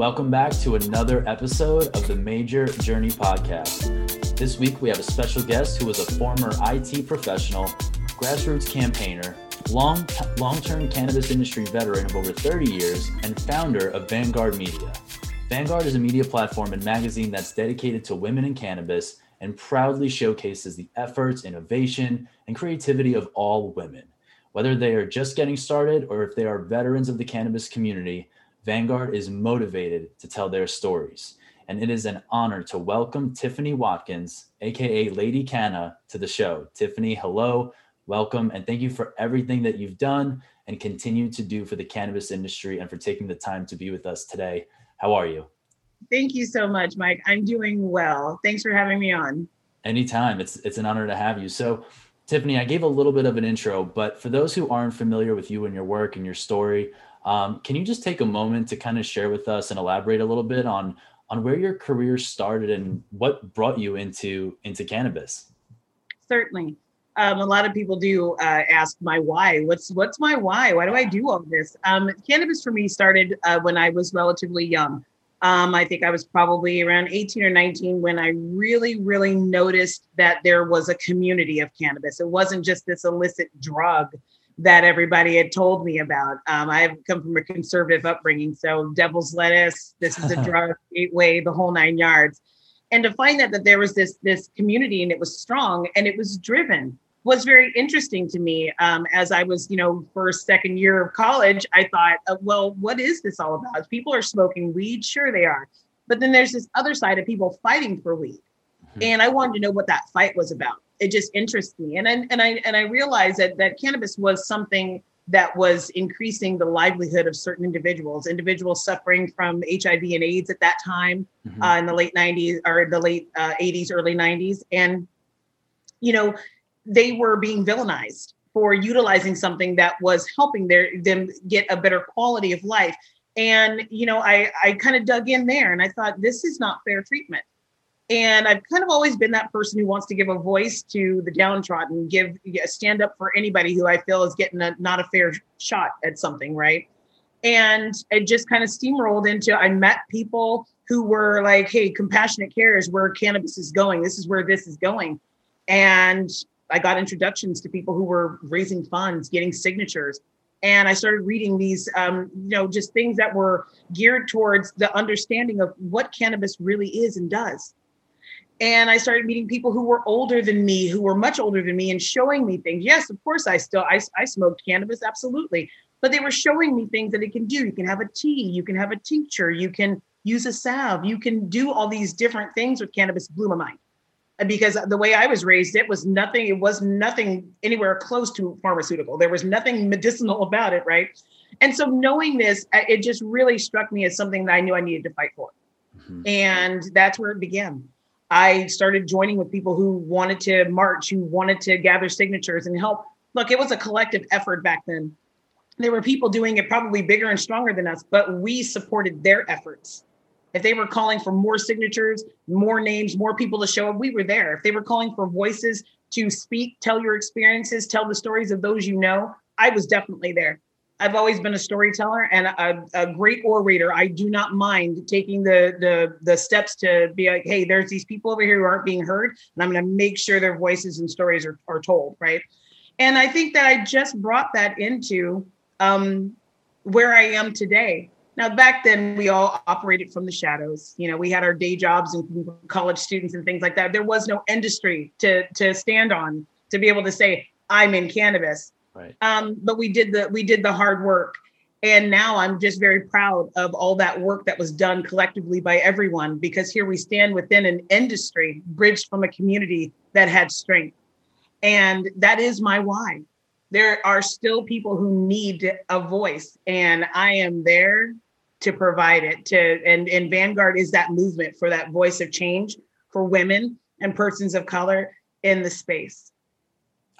Welcome back to another episode of the Mejer Journey Podcast. This week we have a special guest who is a former IT professional, grassroots campaigner, long long-term cannabis industry veteran of over 30 years, and founder of Vanguard Media. Vanguard is a media platform and magazine that's dedicated to women in cannabis and proudly showcases the efforts, innovation, and creativity of all women. Whether they are just getting started or if they are veterans of the cannabis community, Vanguard is motivated to tell their stories. And it is an honor to welcome Tiffany Watkins, aka Lady Canna, to the show. Tiffany, hello, welcome, and thank you for everything that you've done and continue to do for the cannabis industry and for taking the time to be with us today. How are you? Thank you so much, Mike. I'm doing well. Thanks for having me on. Anytime. It's it's an honor to have you. So Tiffany, I gave a little bit of an intro, but for those who aren't familiar with you and your work and your story, um, can you just take a moment to kind of share with us and elaborate a little bit on on where your career started and what brought you into into cannabis? Certainly. Um, a lot of people do uh, ask my why. What's what's my why? Why do I do all this? Um, cannabis for me started uh, when I was relatively young. Um, I think I was probably around 18 or 19 when I really, really noticed that there was a community of cannabis. It wasn't just this illicit drug that everybody had told me about. Um, I have come from a conservative upbringing, so devil's lettuce, this is a drug, gateway, the whole nine yards. And to find that that there was this this community and it was strong and it was driven was very interesting to me um, as I was, you know, first, second year of college. I thought, uh, well, what is this all about? People are smoking weed, sure they are, but then there's this other side of people fighting for weed, mm-hmm. and I wanted to know what that fight was about. It just interests me, and and, and I and I realized that that cannabis was something that was increasing the livelihood of certain individuals, individuals suffering from HIV and AIDS at that time mm-hmm. uh, in the late 90s or the late uh, 80s, early 90s, and you know they were being villainized for utilizing something that was helping their them get a better quality of life. And you know, I I kind of dug in there and I thought this is not fair treatment. And I've kind of always been that person who wants to give a voice to the downtrodden, give a stand up for anybody who I feel is getting a not a fair shot at something, right? And it just kind of steamrolled into I met people who were like, hey, compassionate care is where cannabis is going. This is where this is going. And I got introductions to people who were raising funds, getting signatures. And I started reading these, um, you know, just things that were geared towards the understanding of what cannabis really is and does. And I started meeting people who were older than me, who were much older than me, and showing me things. Yes, of course, I still I, I smoked cannabis, absolutely. But they were showing me things that it can do. You can have a tea, you can have a tincture, you can use a salve, you can do all these different things with cannabis. Blew my mind because the way I was raised, it was nothing, it was nothing anywhere close to pharmaceutical. There was nothing medicinal about it, right? And so knowing this, it just really struck me as something that I knew I needed to fight for. Mm-hmm. And that's where it began. I started joining with people who wanted to march, who wanted to gather signatures and help. Look, it was a collective effort back then. There were people doing it probably bigger and stronger than us, but we supported their efforts. If they were calling for more signatures, more names, more people to show up, we were there. If they were calling for voices to speak, tell your experiences, tell the stories of those you know, I was definitely there. I've always been a storyteller and a, a, great orator. I do not mind taking the, the the steps to be like, hey, there's these people over here who aren't being heard, and I'm going to make sure their voices and stories are, are told, right? And I think that I just brought that into um, where I am today. Now, back then, we all operated from the shadows. You know, we had our day jobs and college students and things like that. There was no industry to to stand on to be able to say I'm in cannabis. Right. Um, but we did the we did the hard work, and now I'm just very proud of all that work that was done collectively by everyone. Because here we stand within an industry bridged from a community that had strength, and that is my why there are still people who need a voice and i am there to provide it to and and vanguard is that movement for that voice of change for women and persons of color in the space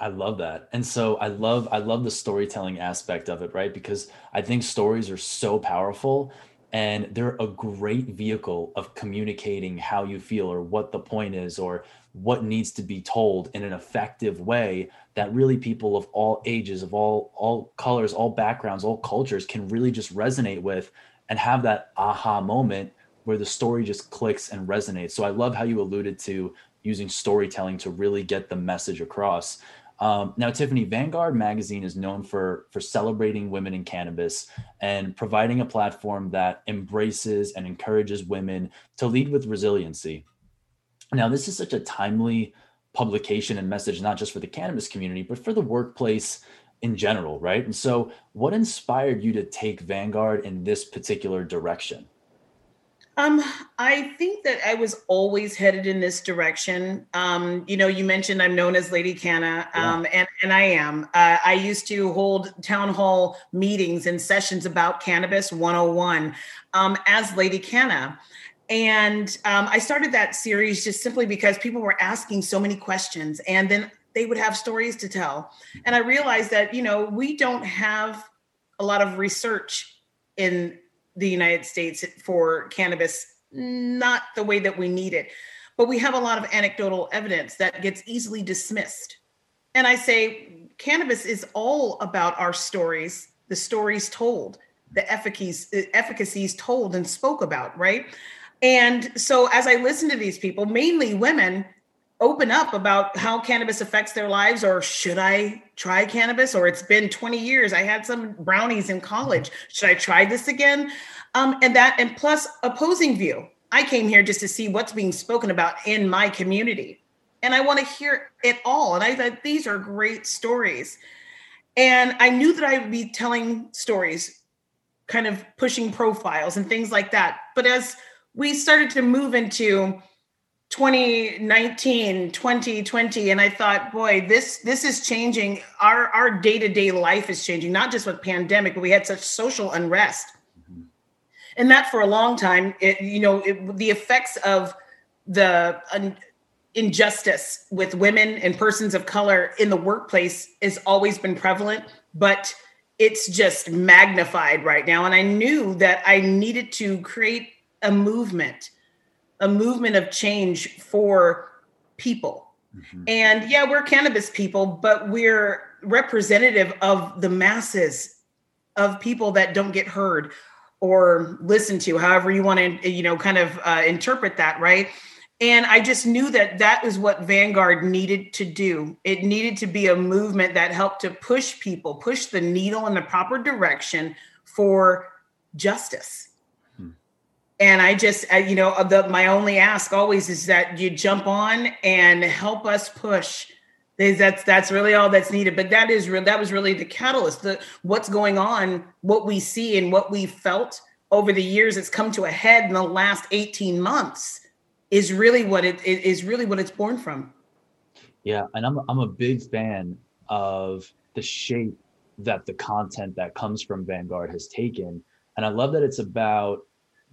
i love that and so i love i love the storytelling aspect of it right because i think stories are so powerful and they're a great vehicle of communicating how you feel or what the point is or what needs to be told in an effective way that really people of all ages of all all colors all backgrounds all cultures can really just resonate with and have that aha moment where the story just clicks and resonates. So I love how you alluded to using storytelling to really get the message across. Um, now, Tiffany, Vanguard Magazine is known for for celebrating women in cannabis and providing a platform that embraces and encourages women to lead with resiliency. Now, this is such a timely publication and message, not just for the cannabis community, but for the workplace in general, right? And so, what inspired you to take Vanguard in this particular direction? Um, I think that I was always headed in this direction. Um, you know, you mentioned I'm known as Lady Canna, um, yeah. and and I am. Uh, I used to hold town hall meetings and sessions about cannabis 101 um, as Lady Canna. And um, I started that series just simply because people were asking so many questions, and then they would have stories to tell. And I realized that you know we don't have a lot of research in the United States for cannabis, not the way that we need it. But we have a lot of anecdotal evidence that gets easily dismissed. And I say cannabis is all about our stories, the stories told, the efficacies, told and spoke about, right? And so as I listen to these people, mainly women, open up about how cannabis affects their lives or should I try cannabis? Or it's been 20 years I had some brownies in college. Should I try this again? Um, and that and plus opposing view. I came here just to see what's being spoken about in my community. And I want to hear it all. And I thought these are great stories. And I knew that I would be telling stories kind of pushing profiles and things like that. But as we started to move into 2019 2020 and i thought boy this this is changing. Our our day-to-day life is changing not just with pandemic but we had such social unrest. Mm-hmm. and that for a long time it you know it, the effects of the uh, injustice with women and persons of color in the workplace has always been prevalent but it's just magnified right now. And i knew that i needed to create a movement a movement of change for people. Mm-hmm. And yeah, we're cannabis people, but we're representative of the masses of people that don't get heard or listened to, however you want to, you know, kind of uh, interpret that, right? And I just knew that that is what Vanguard needed to do. It needed to be a movement that helped to push people, push the needle in the proper direction for justice and i just uh, you know the, my only ask always is that you jump on and help us push. That's that's really all that's needed. But that is real that was really the catalyst the what's going on what we see and what we felt over the years it's come to a head in the last 18 months is really what it is really what it's born from. Yeah and i'm i'm a big fan of the shape that the content that comes from vanguard has taken. And i love that it's about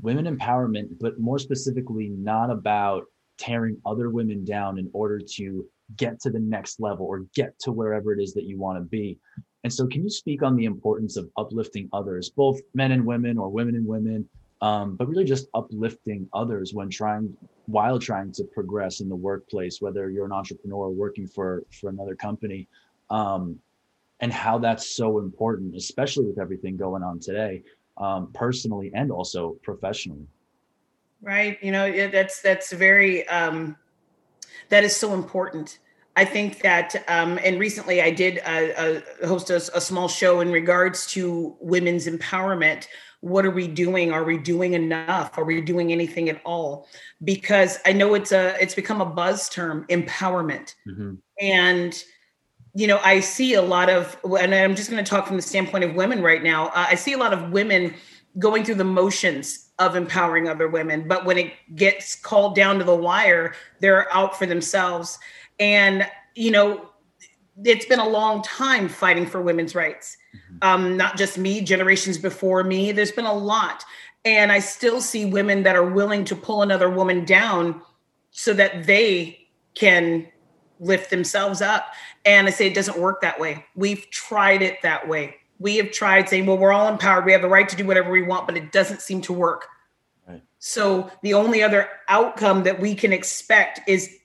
women empowerment, but more specifically, not about tearing other women down in order to get to the next level or get to wherever it is that you want to be. And so, can you speak on the importance of uplifting others, both men and women or women and women, um, but really just uplifting others when trying, while trying to progress in the workplace, whether you're an entrepreneur working for for another company, um, and how that's so important, especially with everything going on today um, personally and also professionally. Right. You know, that's that's very um, that is so important. I think that, um, and recently I did uh, uh, host a, a, small show in regards to women's empowerment. What are we doing? Are we doing enough? Are we doing anything at all? Because I know it's a it's become a buzz term, empowerment, mm-hmm. and you know, I see a lot of, and I'm just going to talk from the standpoint of women right now. Uh, I see a lot of women going through the motions of empowering other women, but when it gets called down to the wire, they're out for themselves. And, you know, it's been a long time fighting for women's rights. Mm-hmm. Um, not just me, generations before me. There's been a lot. And I still see women that are willing to pull another woman down so that they can lift themselves up. And I say it doesn't work that way. We've tried it that way. We have tried saying, well, we're all empowered. We have the right to do whatever we want, but it doesn't seem to work. Right. So the only other outcome that we can expect is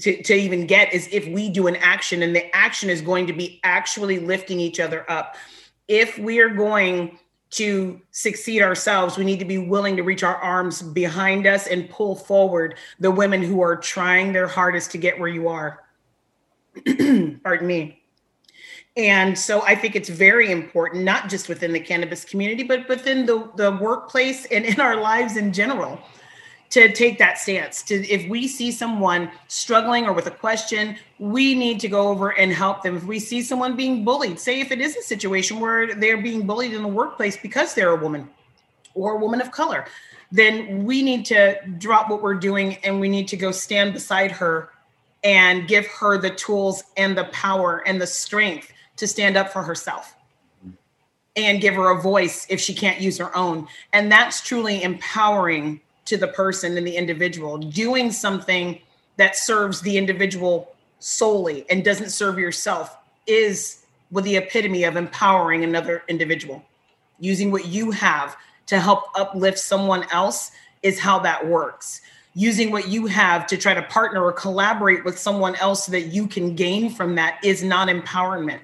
to, to even get is if we do an action, and the action is going to be actually lifting each other up. If we are going to succeed ourselves, we need to be willing to reach our arms behind us and pull forward the women who are trying their hardest to get where you are. Pardon me. And so I think it's very important, not just within the cannabis community, but within the, the workplace and in our lives in general, to take that stance. To if we see someone struggling or with a question, we need to go over and help them. If we see someone being bullied, say if it is a situation where they're being bullied in the workplace because they're a woman or a woman of color, then we need to drop what we're doing and we need to go stand beside her and give her the tools and the power and the strength to stand up for herself and give her a voice if she can't use her own. And that's truly empowering to the person and the individual, doing something that serves the individual solely and doesn't serve yourself is with the epitome of empowering another individual. Using what you have to help uplift someone else is how that works. Using what you have to try to partner or collaborate with someone else so that you can gain from that is not empowerment.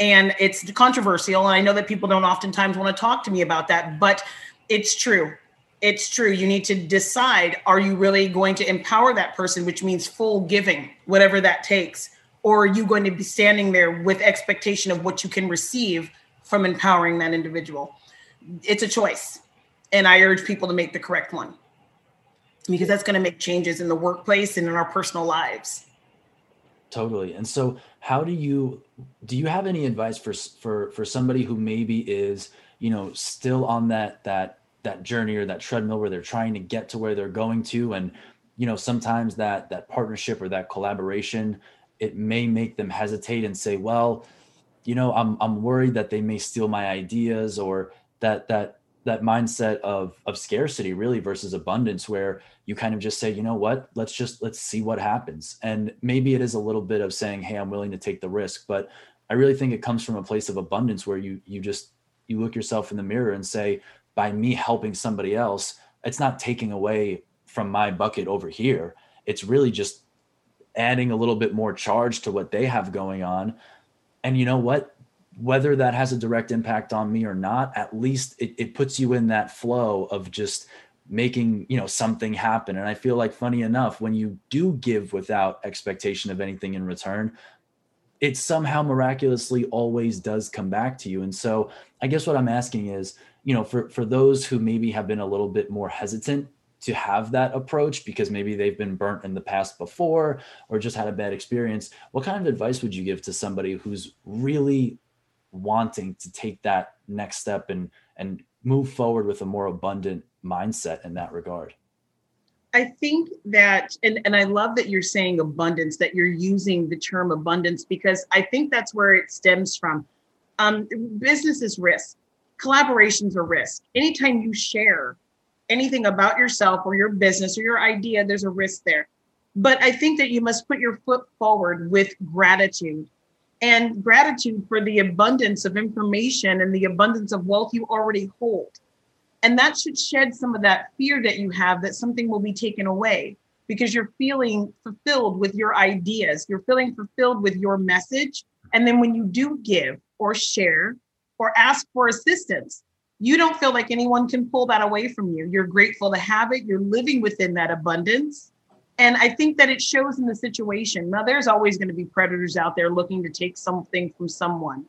And it's controversial and i know that people don't oftentimes want to talk to me about that but it's true. It's true. You need to decide are you really going to empower that person which means full giving whatever that takes? Or are you going to be standing there with expectation of what you can receive from empowering that individual? It's a choice and i urge people to make the correct one because that's going to make changes in the workplace and in our personal lives Totally. And so how do you do you have any advice for for for somebody who maybe is, you know, still on that that that journey or that treadmill where they're trying to get to where they're going to and you know, sometimes that that partnership or that collaboration it may make them hesitate and say, well, you know, I'm I'm worried that they may steal my ideas or that that that mindset of of scarcity really versus abundance where you kind of just say you know what? Let's just let's see what happens. And maybe it is a little bit of saying hey i'm willing to take the risk but i really think it comes from a place of abundance where you you just you look yourself in the mirror and say by me helping somebody else it's not taking away from my bucket over here. It's really just adding a little bit more charge to what they have going on. And you know what whether that has a direct impact on me or not, at least it, it puts you in that flow of just making you know something happen. And i feel like funny enough when you do give without expectation of anything in return it somehow miraculously always does come back to you. And so i guess what i'm asking is you know for for those who maybe have been a little bit more hesitant to have that approach because maybe they've been burnt in the past before or just had a bad experience what kind of advice would you give to somebody who's really wanting to take that next step and and move forward with a more abundant mindset in that regard. I think that and, and i love that you're saying abundance that you're using the term abundance because i think that's where it stems from. Um, business is risk. Collaborations are risk. Anytime you share anything about yourself or your business or your idea there's a risk there. But i think that you must put your foot forward with gratitude and gratitude for the abundance of information and the abundance of wealth you already hold. And that should shed some of that fear that you have that something will be taken away because you're feeling fulfilled with your ideas, you're feeling fulfilled with your message. And then when you do give or share or ask for assistance, you don't feel like anyone can pull that away from you. You're grateful to have it, you're living within that abundance and I think that it shows in the situation. Now, there's always going to be predators out there looking to take something from someone.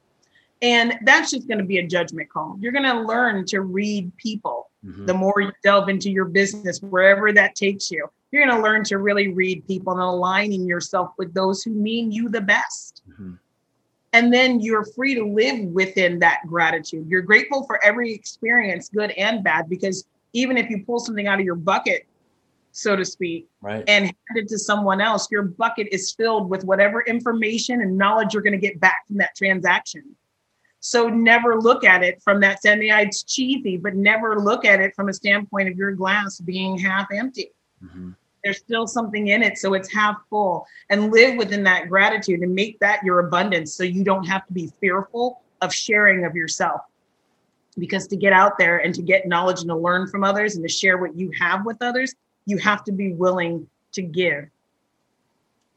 And that's just going to be a judgment call. You're going to learn to read people mm-hmm. the more you delve into your business, wherever that takes you. You're going to learn to really read people and aligning yourself with those who mean you the best. Mm-hmm. And then you're free to live within that gratitude. You're grateful for every experience, good and bad, because even if you pull something out of your bucket so to speak, right. and hand it to someone else, your bucket is filled with whatever information and knowledge you're going to get back from that transaction. So never look at it from that standpoint. It's cheesy, but never look at it from a standpoint of your glass being half empty. Mm-hmm. There's still something in it, so it's half full. And live within that gratitude and make that your abundance, so you don't have to be fearful of sharing of yourself. Because to get out there and to get knowledge and to learn from others and to share what you have with others, you have to be willing to give.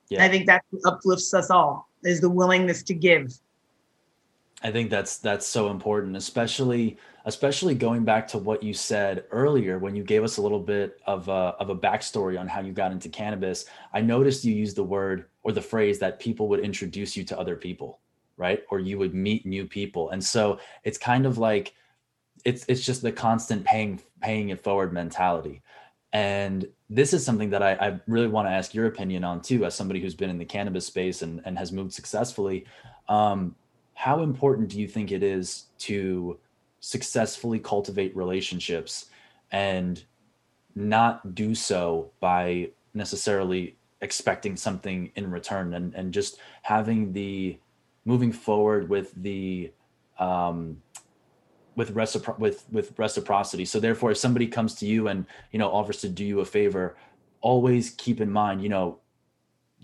Yeah. I think that uplifts us all is the willingness to give. I think that's that's so important, especially especially going back to what you said earlier when you gave us a little bit of a, of a backstory on how you got into cannabis. I noticed you used the word or the phrase that people would introduce you to other people, right? Or you would meet new people, and so it's kind of like it's it's just the constant paying paying it forward mentality. And this is something that I, I really want to ask your opinion on too, as somebody who's been in the cannabis space and, and has moved successfully. Um, how important do you think it is to successfully cultivate relationships and not do so by necessarily expecting something in return and, and just having the moving forward with the um, with recipro- with with reciprocity. So therefore, if somebody comes to you and you know offers to do you a favor, always keep in mind, you know,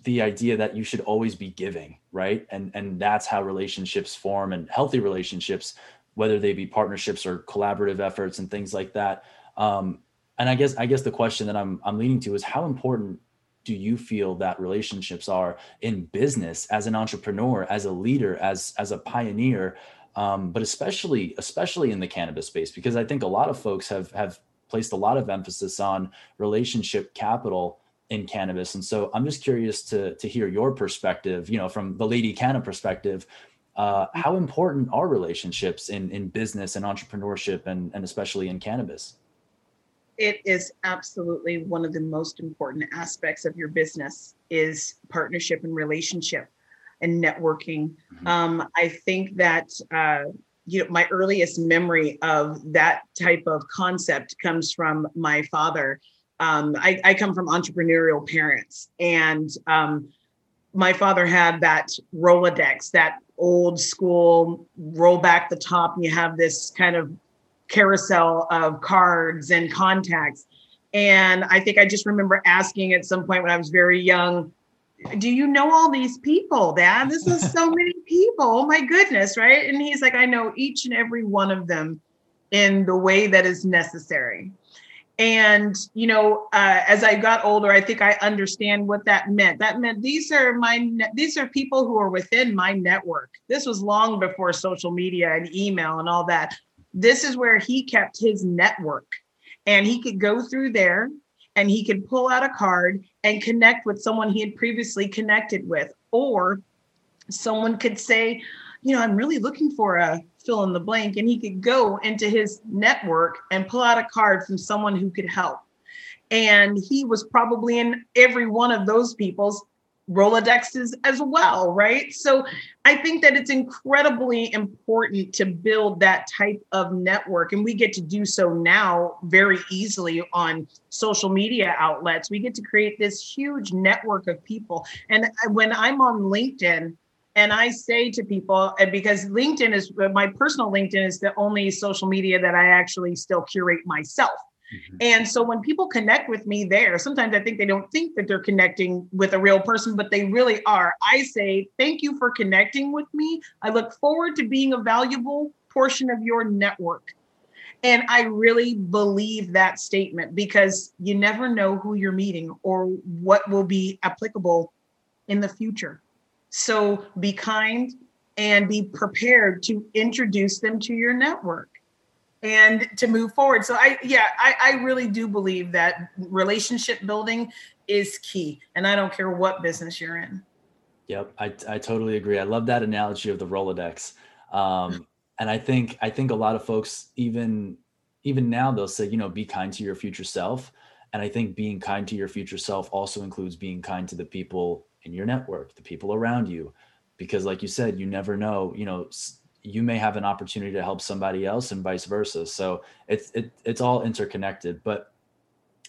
the idea that you should always be giving, right? And and that's how relationships form and healthy relationships, whether they be partnerships or collaborative efforts and things like that. Um, and I guess I guess the question that I'm I'm leaning to is how important do you feel that relationships are in business as an entrepreneur, as a leader, as as a pioneer? Um, but especially especially in the cannabis space because I think a lot of folks have have placed a lot of emphasis on relationship capital in cannabis, and so I'm just curious to to hear your perspective. You know, from the Lady Canna perspective. Uh, how important are relationships in in business and entrepreneurship and and especially in cannabis it is absolutely one of the most important aspects of your business is partnership and relationship and networking. Mm-hmm. Um, I think that uh, you know my earliest memory of that type of concept comes from my father. Um, I, I, come from entrepreneurial parents, and um, my father had that Rolodex, that old school roll back the top, and you have this kind of carousel of cards and contacts. And I think I just remember asking at some point when I was very young, do you know all these people dad? This is so many people. Oh my goodness right? And he's like i know each and every one of them in the way that is necessary. And you know uh, as i got older i think i understand what that meant. That meant these are my these are people who are within my network. This was long before social media and email and all that. This is where he kept his network. And he could go through there and he could pull out a card and connect with someone he had previously connected with. Or someone could say, you know, I'm really looking for a fill in the blank. And he could go into his network and pull out a card from someone who could help. And he was probably in every one of those people's Rolodexes as well, right? So I think that it's incredibly important to build that type of network. And we get to do so now very easily on social media outlets. We get to create this huge network of people. And when I'm on LinkedIn, and I say to people, uh, because LinkedIn is my personal LinkedIn is the only social media that I actually still curate myself. Mm-hmm. And so when people connect with me there, sometimes I think they don't think that they're connecting with a real person, but they really are. I say, thank you for connecting with me. I look forward to being a valuable portion of your network. And I really believe that statement because you never know who you're meeting or what will be applicable in the future. So be kind and be prepared to introduce them to your network and to move forward. So I yeah, I, I really do believe that relationship building is key. And I don't care what business you're in. Yep, I, I totally agree. I love that analogy of the Rolodex. Um, and I think I think a lot of folks even even now they'll say, you know, be kind to your future self. And I think being kind to your future self also includes being kind to the people in your network, the people around you. Because like you said, you never know, you know, you may have an opportunity to help somebody else and vice versa. So it's it, it's all interconnected. But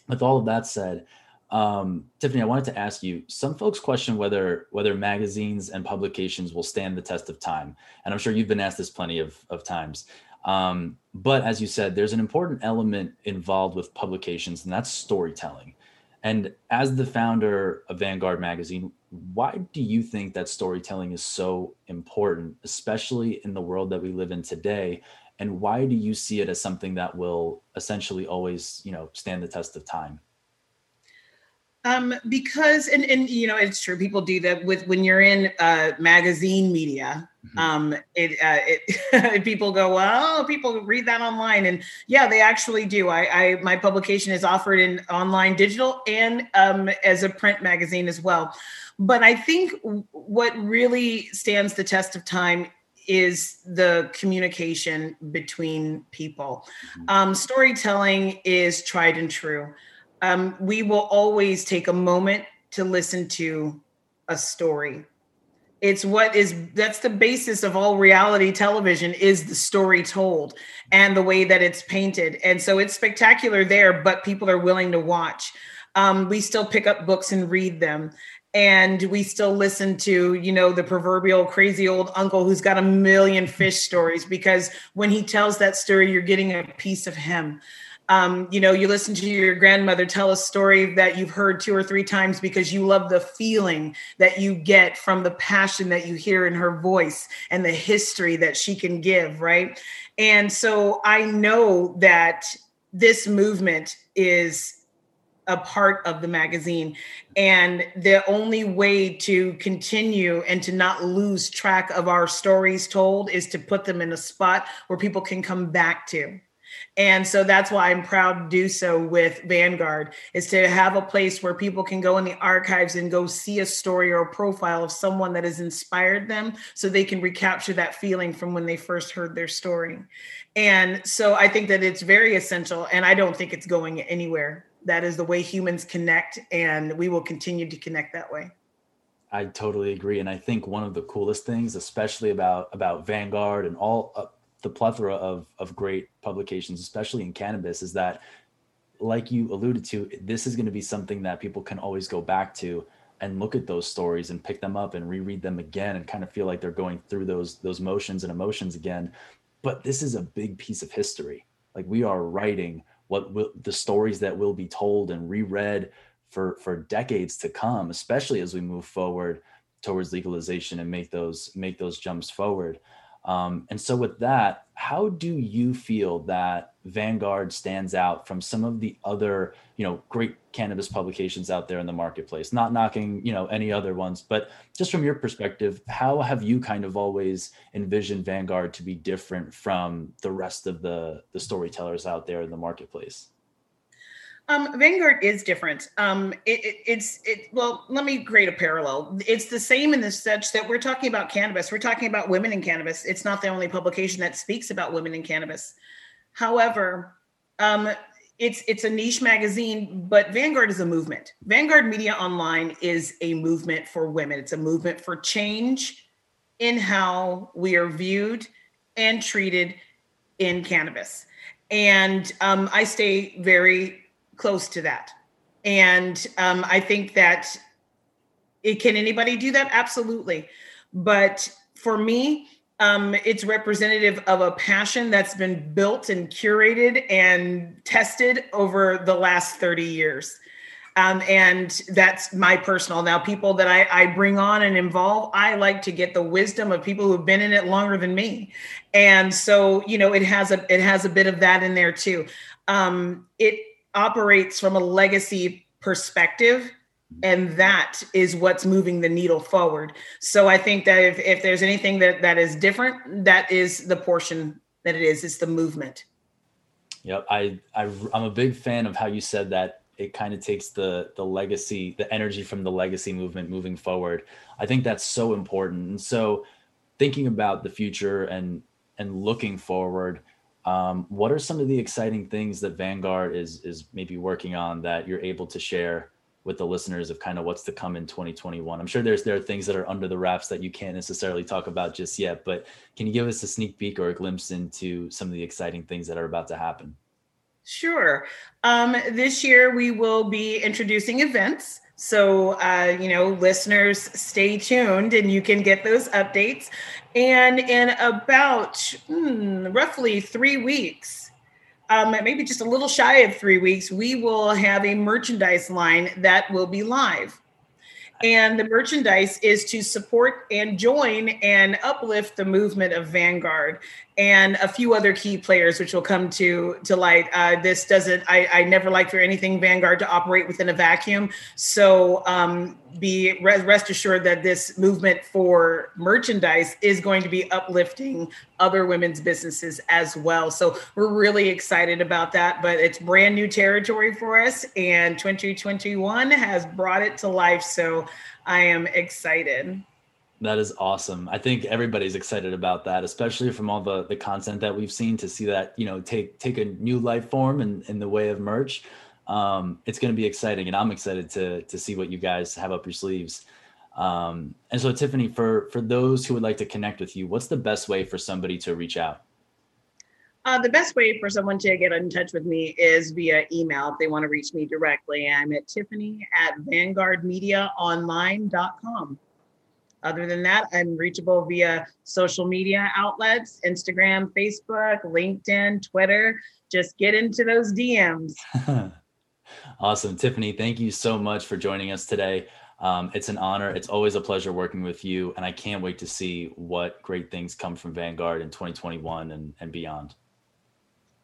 with all of that said, um, Tiffany, I wanted to ask you. Some folks question whether whether magazines and publications will stand the test of time, and I'm sure you've been asked this plenty of of times. Um, but as you said, there's an important element involved with publications, and that's storytelling. And as the founder of Vanguard Magazine, why do you think that storytelling is so important, especially in the world that we live in today? And why do you see it as something that will essentially always, you know, stand the test of time? Um, because and and you know it's true people do that with when you're in uh, magazine media Mm-hmm. Um, it, uh, it people go, well, people read that online, and yeah, they actually do. I, I my publication is offered in online, digital, and um, as a print magazine as well. But I think what really stands the test of time is the communication between people. Mm-hmm. Um, storytelling is tried and true. Um, we will always take a moment to listen to a story it's what is that's the basis of all reality television is the story told and the way that it's painted. And so it's spectacular there but people are willing to watch. Um, we still pick up books and read them. And we still listen to you know the proverbial crazy old uncle who's got a million fish stories because when he tells that story you're getting a piece of him um, you know, you listen to your grandmother tell a story that you've heard two or three times because you love the feeling that you get from the passion that you hear in her voice and the history that she can give, right? And so I know that this movement is a part of the magazine. And the only way to continue and to not lose track of our stories told is to put them in a spot where people can come back to. And so that's why I'm proud to do so with Vanguard is to have a place where people can go in the archives and go see a story or a profile of someone that has inspired them so they can recapture that feeling from when they first heard their story. And so I think that it's very essential and I don't think it's going anywhere. That is the way humans connect and we will continue to connect that way. I totally agree and I think one of the coolest things especially about about Vanguard and all uh, the plethora of of great publications, especially in cannabis, is that, like you alluded to, this is going to be something that people can always go back to and look at those stories and pick them up and reread them again and kind of feel like they're going through those those motions and emotions again. But this is a big piece of history. Like we are writing what will, the stories that will be told and reread for for decades to come, especially as we move forward towards legalization and make those make those jumps forward. Um, and so, with that, how do you feel that Vanguard stands out from some of the other, you know, great cannabis publications out there in the marketplace? Not knocking, you know, any other ones, but just from your perspective, how have you kind of always envisioned Vanguard to be different from the rest of the the storytellers out there in the marketplace? Um, Vanguard is different. Um, it, it, it's it. Well, let me create a parallel. It's the same in the sense that we're talking about cannabis. We're talking about women in cannabis. It's not the only publication that speaks about women in cannabis. However, um, it's it's a niche magazine, but Vanguard is a movement. Vanguard Media Online is a movement for women. It's a movement for change in how we are viewed and treated in cannabis. And um, I stay very close to that. And um, I think that it can anybody do that? Absolutely. But for me, um, it's representative of a passion that's been built and curated and tested over the last 30 years. Um, and that's my personal now people that I, I, bring on and involve i like to get the wisdom of people who've been in it longer than me and so you know it has a it has a bit of that in there too um, it operates from a legacy perspective and that is what's moving the needle forward. So i think that if, if there's anything that that is different that is the portion that it is it's the movement. Yep i, I i'm a big fan of how you said that. It kind of takes the the legacy the energy from the legacy movement moving forward. I think that's so important. And so thinking about the future and and looking forward um, what are some of the exciting things that Vanguard is is maybe working on that you're able to share with the listeners of kind of what's to come in 2021? I'm sure there's there are things that are under the wraps that you can't necessarily talk about just yet, but can you give us a sneak peek or a glimpse into some of the exciting things that are about to happen? Sure. Um, this year we will be introducing events. So, uh, you know, listeners, stay tuned and you can get those updates. And in about hmm, roughly three weeks, um, maybe just a little shy of three weeks, we will have a merchandise line that will be live. And the merchandise is to support and join and uplift the movement of Vanguard. And a few other key players, which will come to to light. Uh, this doesn't. I, I never like for anything Vanguard to operate within a vacuum. So um, be rest assured that this movement for merchandise is going to be uplifting other women's businesses as well. So we're really excited about that. But it's brand new territory for us, and 2021 has brought it to life. So I am excited. That is awesome. I think everybody's excited about that, especially from all the the content that we've seen to see that, you know, take take a new life form in, in the way of merch. Um, it's going to be exciting and I'm excited to to see what you guys have up your sleeves. Um, and so Tiffany, for for those who would like to connect with you, what's the best way for somebody to reach out? Uh, the best way for someone to get in touch with me is via email if they want to reach me directly. I'm at tiffany at vanguardmediaonline.com. Other than that, I'm reachable via social media outlets Instagram, Facebook, LinkedIn, Twitter. Just get into those DMs. awesome. Tiffany, thank you so much for joining us today. Um, it's an honor. It's always a pleasure working with you. And I can't wait to see what great things come from Vanguard in 2021 and, and beyond.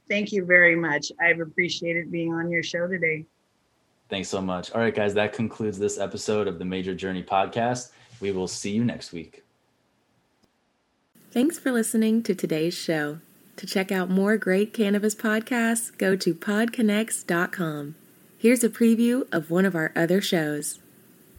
Thank you very much. I've appreciated being on your show today. Thanks so much. All right, guys, that concludes this episode of the Mejer Journey podcast. We will see you next week. Thanks for listening to today's show. To check out more great cannabis podcasts, go to podconx.com. Here's a preview of one of our other shows.